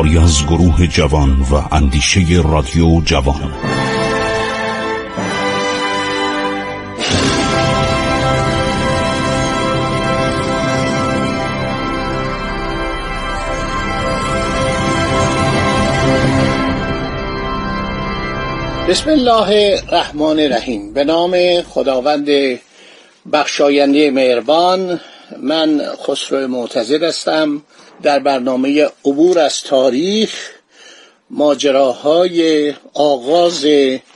کاری از گروه جوان و اندیشه رادیو جوان. بسم الله الرحمن الرحیم. به نام خداوند بخشاینده مهربان من خسرو معتزد هستم. در برنامه عبور از تاریخ ماجراهای آغاز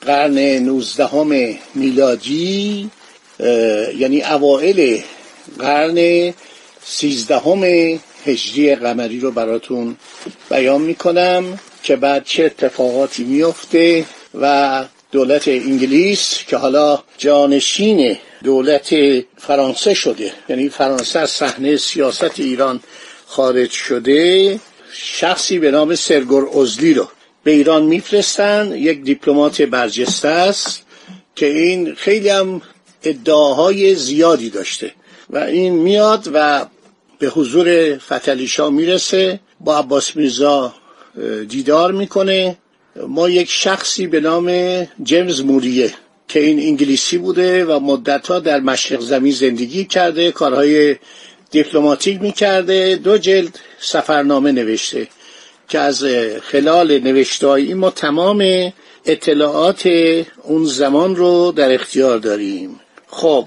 قرن نوزدهم میلادی یعنی اوائل قرن سیزدهم هجری قمری رو براتون بیان می‌کنم که بعد چه اتفاقاتی میفته و دولت انگلیس که حالا جانشین دولت فرانسه شده. یعنی فرانسه از صحنه سیاست ایران خارج شده شخصی به نام سرگور ازلی رو به ایران میفرستن. یک دیپلمات برجسته است که این خیلی هم ادعاهای زیادی داشته و این میاد و به حضور فتلیشا می‌رسه. با عباس میرزا دیدار می‌کنه. ما یک شخصی به نام جیمز موریه که این انگلیسی بوده و مدتها در مشرق زمین زندگی کرده. کارهای دیپلماتیک می‌کرده دو جلد سفرنامه نوشته که از خلال نوشته این ما تمام اطلاعات اون زمان رو در اختیار داریم. خب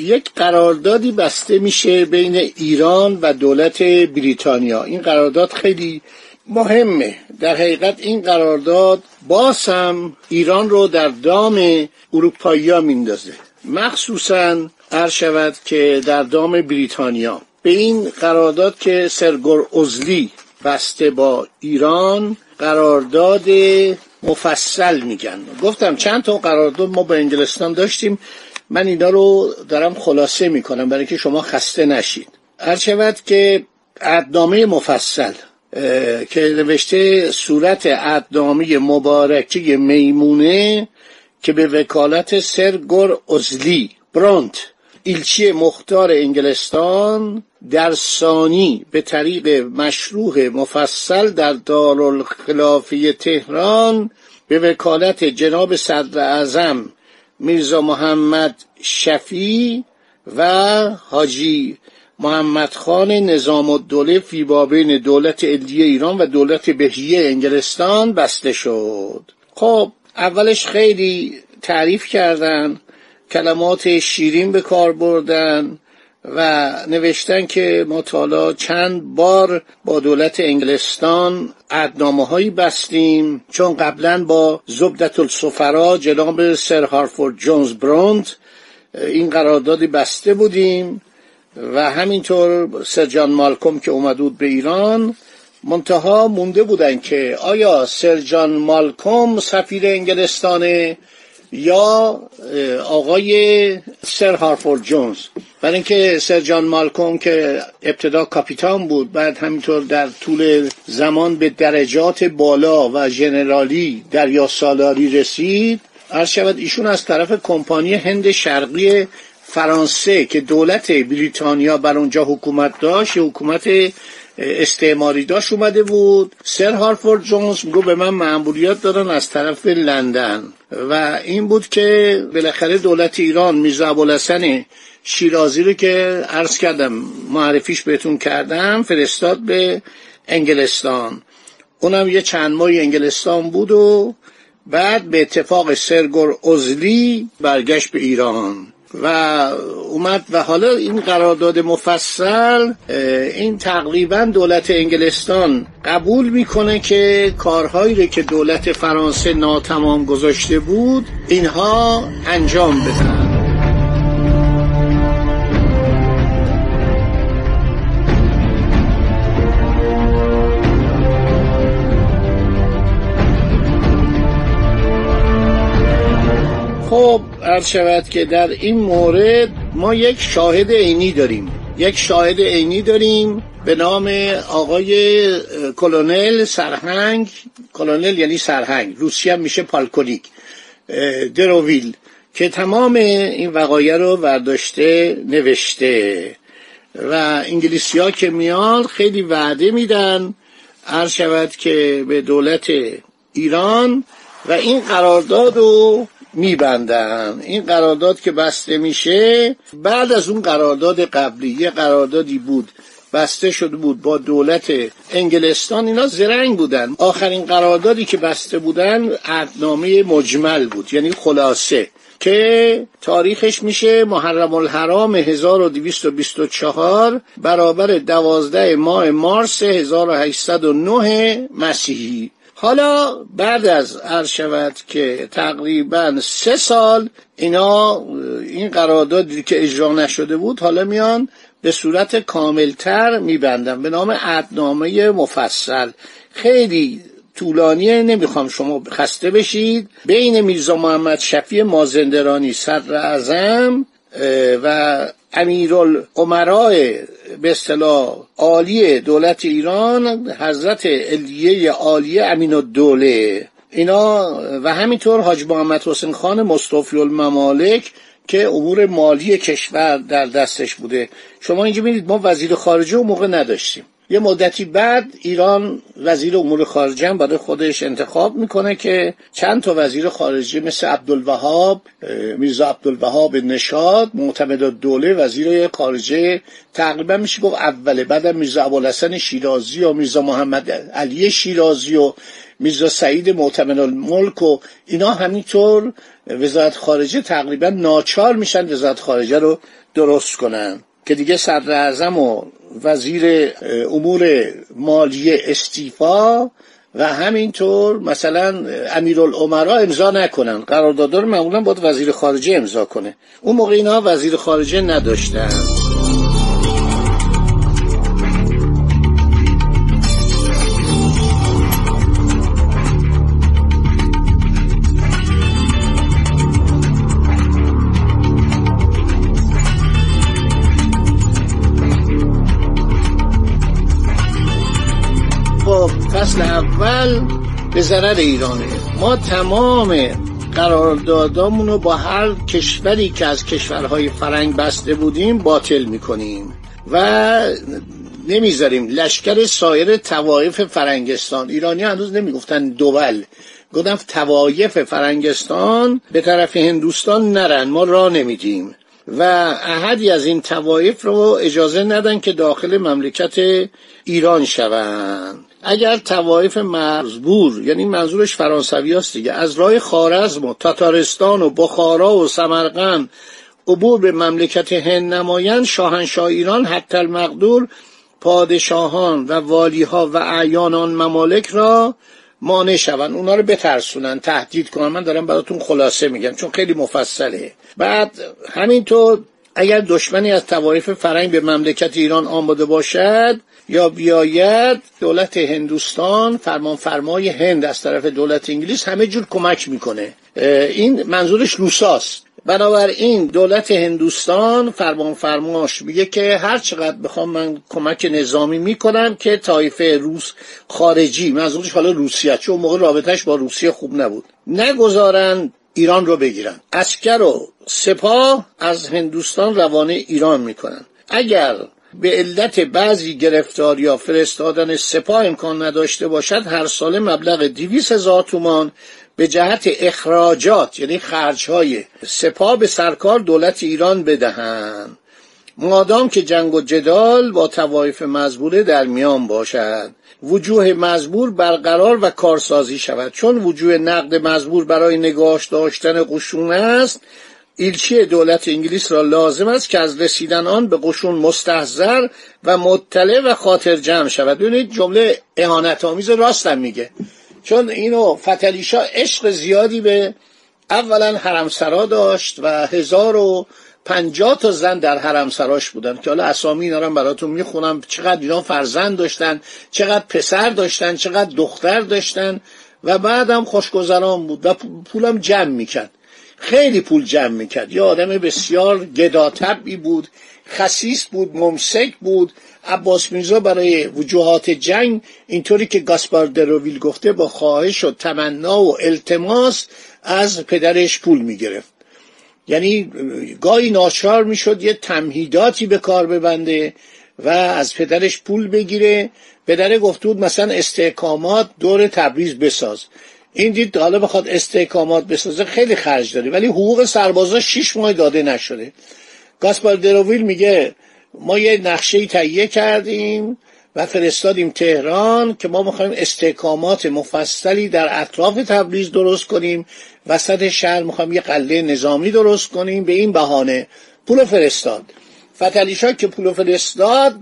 یک قراردادی بسته میشه بین ایران و دولت بریتانیا. این قرارداد خیلی مهمه. در حقیقت این قرارداد باز ایران رو در دام اروپایی ها میندازه. مخصوصا عرض شود که در دام بریتانیا به این قرارداد که سرگور ازلی بسته با ایران قرارداد مفصل میگن. گفتم چند تا قرارداد ما با انگلستان داشتیم من اینا رو دارم خلاصه می‌کنم برای که شما خسته نشید. هر شود که عدنامه مفصل که نوشته صورت عدنامه مبارکی میمونه که به وکالت سرگور ازلی برانت ایلچی مختار انگلستان در ثانی به طریق مشروع مفصل در دارالخلافه تهران به وکالت جناب صدر اعظم میرزا محمد شفی و حاجی محمد خان نظام الدوله فی بابین دولت علیه ایران و دولت بهیه انگلستان بسته شد. خب اولش خیلی تعریف کردن. کلمات شیرین به کار بردن و نوشتن که ما تالا چند بار با دولت انگلستان عدنامه هایی بستیم چون قبلا با زبدت السفرا جناب سر هارفورد جونز بروند این قراردادی بسته بودیم و همینطور سرجان مالکوم که اومد بود به ایران منتها مونده بودن که آیا سرجان مالکوم سفیر انگلستانه یا آقای سر هارفورد جونز. برای اینکه سر جان مالکوم که ابتدا کاپیتان بود بعد همینطور در طول زمان به درجات بالا و ژنرالی دریا سالاری رسید. عرض شود ایشون از طرف کمپانی هند شرقی فرانسه که دولت بریتانیا بر اونجا حکومت داشت حکومت استعماری داشت اومده بود. سر هارفورد جونز میگو به من معمولیت دارن از طرف لندن. و این بود که بالاخره دولت ایران میرزا ابوالحسن شیرازی رو که عرض کردم معرفیش بهتون کردم فرستاد به انگلستان. اونم یه چند ماهی انگلستان بود و بعد به اتفاق سرگور ازلی برگشت به ایران. و اومد و حالا این قرارداد مفصل این تقریبا دولت انگلستان قبول می‌کنه که کارهایی رو که دولت فرانسه ناتمام گذاشته بود اینها انجام بدن. خب عرض شود که در این مورد ما یک شاهد عینی داریم. یک شاهد عینی داریم به نام آقای کلونل سرهنگ. کلونل یعنی سرهنگ. روسی هم میشه پالکونیک. دروویل که تمام این وقایع رو برداشته نوشته. و انگلیسی ها که میاد خیلی وعده میدن عرض شود که به دولت ایران و این قرارداد رو میبندن این قرارداد که بسته میشه بعد از اون قرارداد قبلی یه قراردادی بود بسته شده بود با دولت انگلستان اینا زرنگ بودن. آخرین قراردادی که بسته بودن عهدنامه مجمل بود یعنی خلاصه که تاریخش میشه محرم الحرام 1224 برابر دوازده ماه مارس 1809 مسیحی. حالا بعد از عرض شود که تقریبا سه سال اینا این قراردادی که اجرا نشده بود حالا میان به صورت کاملتر میبندن. به نام عدنامه مفصل. خیلی طولانیه نمی‌خوام شما خسته بشید. بین میرزا محمد شفی مازندرانی صدر اعظم و امیرالعمراء به اصطلاح عالی دولت ایران حضرت علیه عالیه امین الدوله اینا و همینطور حاج محمد حسین خان مصطفی الممالک که امور مالی کشور در دستش بوده. شما اینجا ببینید ما وزیر خارجه اون موقع نداشتیم. یه مدتی بعد ایران وزیر امور خارجه برای خودش انتخاب می‌کنه که چند تا وزیر خارجه مثل عبدالوهاب میرزا عبدالوهاب نشاد معتمد دوله وزیر خارجه تقریبا میشه گفت اوله بعدم میرزا ابوالحسن شیرازی و میرزا محمد علی شیرازی و میرزا سعید معتمد الملک و اینا همینطور وزارت خارجه تقریبا ناچار میشن وزارت خارجه رو درست کنن. که دیگه صدر اعظم و وزیر امور مالی استیفا و همینطور مثلا امیرالعمرا امضا نکنن. قرارداد رو معمولا باید وزیر خارجه امضا کنه. اون موقع اینا وزیر خارجه نداشتن. فصل اول به ضرر ایرانه. ما تمام قراردادامون رو با هر کشوری که از کشورهای فرنگ بسته بودیم باطل می‌کنیم و نمی‌ذاریم لشکر سایر توایف فرنگستان ایرانی هنوز نمی‌گفتن دول گفتم توایف فرنگستان به طرف هندوستان نرن ما را نمیدیم. و احدی از این توایف رو اجازه ندن که داخل مملکت ایران شوند. اگر توایف مرزبور یعنی منظورش فرانسوی است دیگه از راه خارزم و تاتارستان و بخارا و سمرقند عبور به مملکت هند نمایند شاهنشاه ایران حتی المقدور پادشاهان و والیها و اعیان آن ممالک را مانع شوند. اونا رو بترسونن تهدید کنن. من دارم براتون خلاصه میگم چون خیلی مفصله. بعد همینطور اگر دشمنی از توایف فرنگ به مملکت ایران آماده باشد یا بیاید دولت هندوستان فرمان فرمای هند از طرف دولت انگلیس همه جور کمک می‌کنه. این منظورش روساست. بنابراین دولت هندوستان فرمان فرماش میگه که هر چقدر بخوام من کمک نظامی می‌کنم که طایفه روس خارجی منظورش حالا روسیه چون موقع رابطهش با روسیه خوب نبود نگذارن ایران رو بگیرن. اسکر و سپاه از هندوستان روانه ایران می‌کنن. اگر به علت بعضی گرفتاری یا فرستادن سپاه امکان نداشته باشد هر ساله مبلغ دیویس هزار تومان به جهت اخراجات یعنی خرجهای سپاه به سرکار دولت ایران بدهند. مادام که جنگ و جدال با توایف مزبوره در میان باشد. وجوه مزبور برقرار و کارسازی شود. چون وجوه نقد مزبور برای نگاش داشتن قشون است ایلچی دولت انگلیس را لازم است که از رسیدن آن به قشون مستحضر و مطلع و خاطر جمع شود. ببینید جمله اهانت آمیز راستم میگه. چون اینو فتلیشا عشق زیادی به اولا حرمسرا داشت و هزار و پنجاه تا زن در حرمسراش بودن که حالا اسامی اینا رو براتون می‌خونم. چقدر اینا فرزند داشتن چقدر پسر داشتن چقدر دختر داشتن و بعدم خوشگذران بود و پولم جمع می‌کرد. خیلی پول جمع می‌کرد. یه آدم بسیار گداتبی بود خصیص بود ممسک بود. عباس میرزا برای وجوهات جنگ اینطوری که گاسپار دروویل گفته با خواهش و تمنا و التماس از پدرش پول می‌گرفت. یعنی گاهی ناچار می‌شد یه تمهیداتی به کار ببنده و از پدرش پول بگیره. پدره گفته بود مثلا استحکامات دور تبریز بساز. این دید حالا بخواد استحکامات بسازه خیلی خرج داره. ولی حقوق سربازا شیش ماه داده نشده. گاسپار دروویل میگه ما یه نقشه تهیه کردیم و فرستادیم تهران که ما می‌خوایم استحکامات مفصلی در اطراف تبریز درست کنیم. وسط شهر می‌خوایم یه قله نظامی درست کنیم. به این بهانه پول فرستاد. فتلیشا که پول فرستاد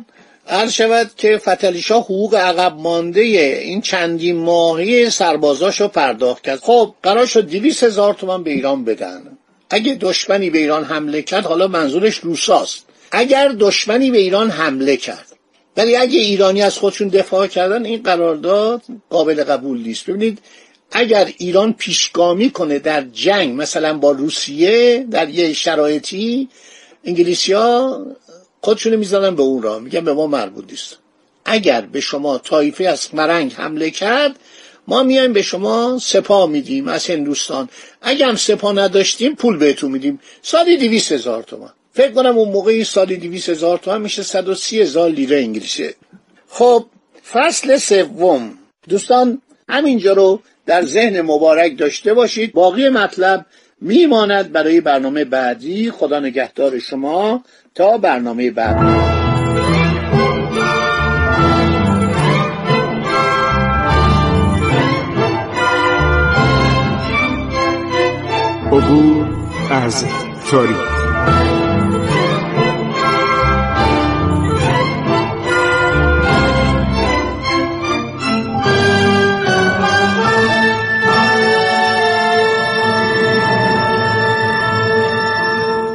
عرض شود که فتلیشا حقوق عقب مانده این چندین ماهی سربازاشو پرداخت کرد. خب قرار شد دیویس هزار تومن به ایران بدن. اگه دشمنی به ایران حمله کرد حالا منظورش روساست. اگر دشمنی به ایران حمله کرد ولی اگه ایرانی از خودشون دفاع کردن این قرارداد قابل قبول نیست. ببینید اگر ایران پیشگامی کنه در جنگ مثلا با روسیه در یه شرایطی انگلیسی ها خودشونو می‌زنن به اون را میگن به ما مربوط نیست. اگر به شما تایفه از مرنگ حمله کرد ما میایم به شما سپاه میدیم از هندوستان. اگر هم سپاه نداشتیم پول بهتون میدیم. سالی دیویس هزار تومن فکر کنم اون موقعی سالی دیویس هزار تومن میشه صد و سی هزار لیره انگلیسه خب فصل سوم. دوستان همینجا رو در ذهن مبارک داشته باشید. باقی مطلب میماند برای برنامه بعدی. خدا نگهدار شما تا برنامه بعد. عبور از تاریخ.